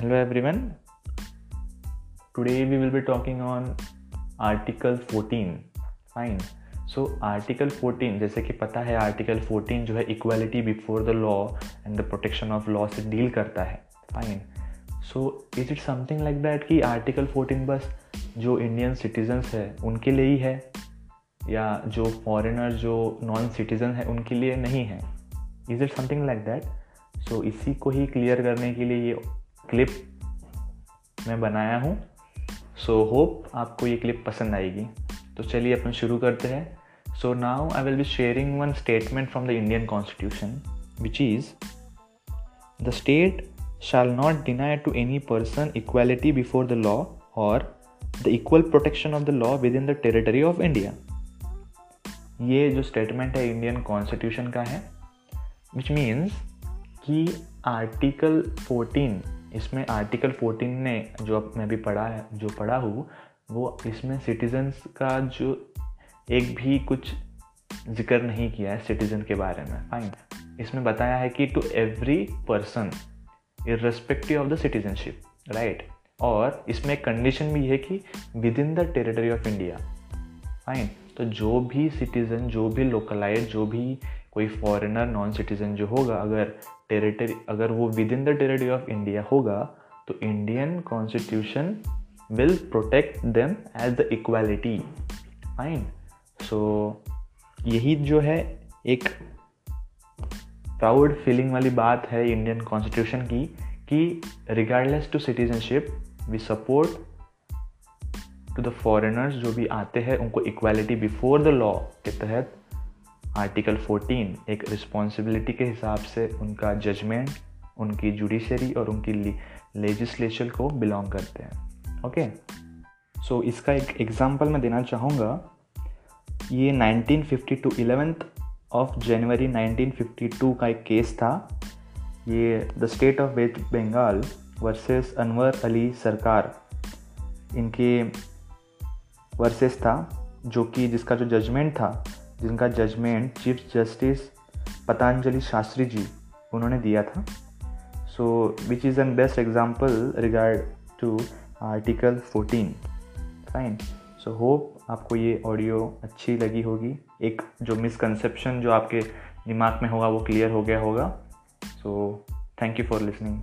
Hello, everyone. Today we will be talking on article 14. Fine so article 14 जैसे कि पता है आर्टिकल 14 जो है equality before the law and the protection of law से deal करता है. Fine so is it something like that कि आर्टिकल 14 बस जो इंडियन सिटीजन्स है, उनके लिए ही है? या जो फॉरेनर जो नॉन सिटीज़न है, उनके लिए नहीं है? Is it something like that so इसी को ही क्लियर करने के लिए ये क्लिप मैं बनाया हूँ। सो होप आपको ये क्लिप पसंद आएगी। तो चलिए अपन शुरू करते हैं। So now I will be sharing one statement from the Indian constitution which is the state shall not deny to any person equality before the law or the equal protection of the law within the territory of India. ये जो statement है Indian constitution का है which means कि article 14 इसमें article 14 ने जो अब मैं भी पढ़ा है, जो पढ़ा हूँ, वो इसमें सिटीजन्स का जो एक भी कुछ ज़िक्र नहीं किया है सिटीजन के बारे में। फाइन इसमें बताया है कि to every person irrespective of the citizenship right और इसमें एक कंडीशन भी है कि within the territory of India fine तो जो भी सिटीज़न जो भी लोकलाइज जो भी कोई फॉरेनर नॉन सिटीज़न जो होगा, अगर टेरिटरी अगर वो within the territory of India होगा तो Indian constitution will protect them as the equality fine so यही जो है एक प्राउड फीलिंग वाली बात है इंडियन कॉन्स्टिट्यूशन की, कि regardless to citizenship we support to the foreigners जो भी आते हैं, उनको इक्वालिटी बिफोर द लॉ के तहत आर्टिकल 14 एक रिस्पॉन्सिबिलिटी के हिसाब से उनका जजमेंट उनकी जुडिशरी और उनकी लेजिस्लेचर को बिलोंग करते हैं ओके सो so, इसका एक एग्ज़ाम्पल मैं देना चाहूँगा। ये 1950 टू इलेवेंथ ऑफ़ जनवरी 1952 का एक केस था। ये the state of West Bengal versus Anwar Ali Sarkar इनके वर्सेस था जो कि जिसका जो जजमेंट था जिनका judgment chief justice Patanjali Shastri ji, उन्होंने दिया था। So which is an best example regard to article 14 fine so hope आपको ये ऑडियो अच्छी लगी होगी। एक जो मिसकंसेप्शन जो आपके दिमाग में होगा, वो क्लियर हो गया होगा। So thank you for listening